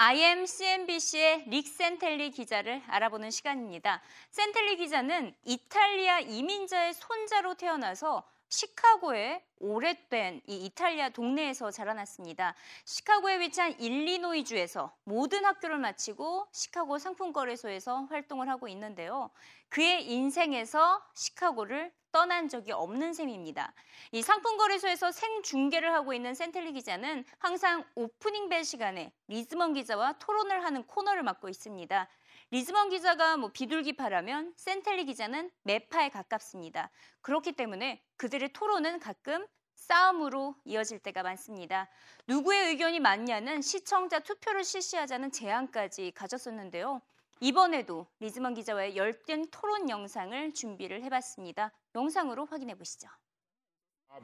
I am CNBC의 릭 센텔리 기자를 알아보는 시간입니다. 센텔리 기자는 이탈리아 이민자의 손자로 태어나서 시카고의 오래된 이 이탈리아 동네에서 자라났습니다. 시카고에 위치한 일리노이주에서 모든 학교를 마치고 시카고 상품거래소에서 활동을 하고 있는데요. 그의 인생에서 시카고를 떠난 적이 없는 셈입니다. 이 상품거래소에서 생중계를 하고 있는 센텔리 기자는 항상 오프닝 벨 시간에 리즈먼 기자와 토론을 하는 코너를 맡고 있습니다. 리즈먼 기자가 뭐 비둘기파라면 센텔리 기자는 매파에 가깝습니다. 그렇기 때문에 그들의 토론은 가끔 싸움으로 이어질 때가 많습니다. 누구의 의견이 맞냐는 시청자 투표를 실시하자는 제안까지 가졌었는데요. 이번에도 리즈먼 기자와의 열띤 토론 영상을 준비를 해봤습니다. 영상으로 확인해 보시죠.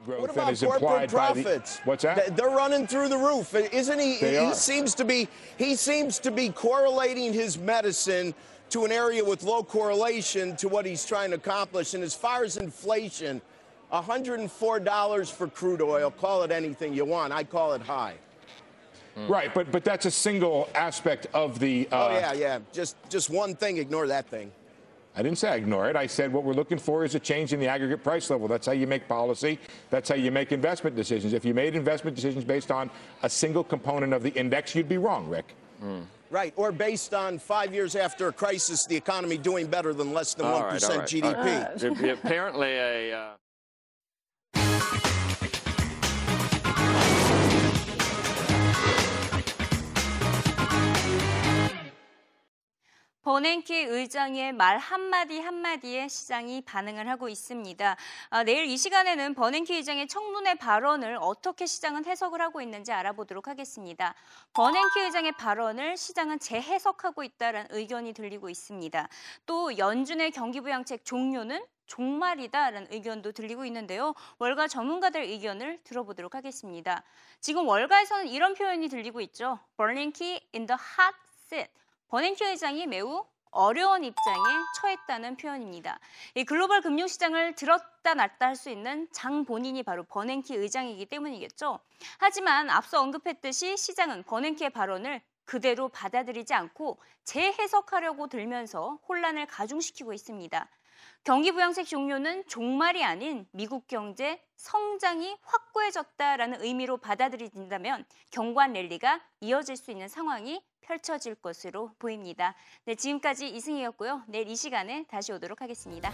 What about corporate profits? The, what's that? They're running through the roof. Isn't he? They he are. seems to be. He seems to be correlating his medicine to an area with low correlation to what he's trying to accomplish. And as far as inflation, $104 for crude oil. Call it anything you want. I call it high. Right, but but that's a single aspect of the. Uh, oh yeah, yeah. Just just one thing. Ignore that thing. I didn't say ignore it. I said what we're looking for is a change in the aggregate price level. That's how you make policy. That's how you make investment decisions. If you made investment decisions based on a single component of the index, you'd be wrong, Rick. Right, or based on five years after a crisis, the economy doing better than less than All one right, right, GDP. right. Apparently, a. Uh... 버냉키 의장의 말 한마디 한마디에 시장이 반응을 하고 있습니다. 아, 내일 이 시간에는 버냉키 의장의 청문회 발언을 어떻게 시장은 해석을 하고 있는지 알아보도록 하겠습니다. 버냉키 의장의 발언을 시장은 재해석하고 있다는 의견이 들리고 있습니다. 또 연준의 경기부양책 종료는 종말이다라는 의견도 들리고 있는데요. 월가 전문가들 의견을 들어보도록 하겠습니다. 지금 월가에서는 이런 표현이 들리고 있죠. 버냉키 in the hot seat. 버냉키 의장이 매우 어려운 입장에 처했다는 표현입니다. 이 글로벌 금융시장을 들었다 놨다 할 수 있는 장 본인이 바로 버냉키 의장이기 때문이겠죠. 하지만 앞서 언급했듯이 시장은 버냉키의 발언을 그대로 받아들이지 않고 재해석하려고 들면서 혼란을 가중시키고 있습니다. 경기 부양책 종료는 종말이 아닌 미국 경제 성장이 확고해졌다라는 의미로 받아들여진다면 경관 랠리가 이어질 수 있는 상황이 펼쳐질 것으로 보입니다. 네, 지금까지 이승희였고요. 내일 이 시간에 다시 오도록 하겠습니다.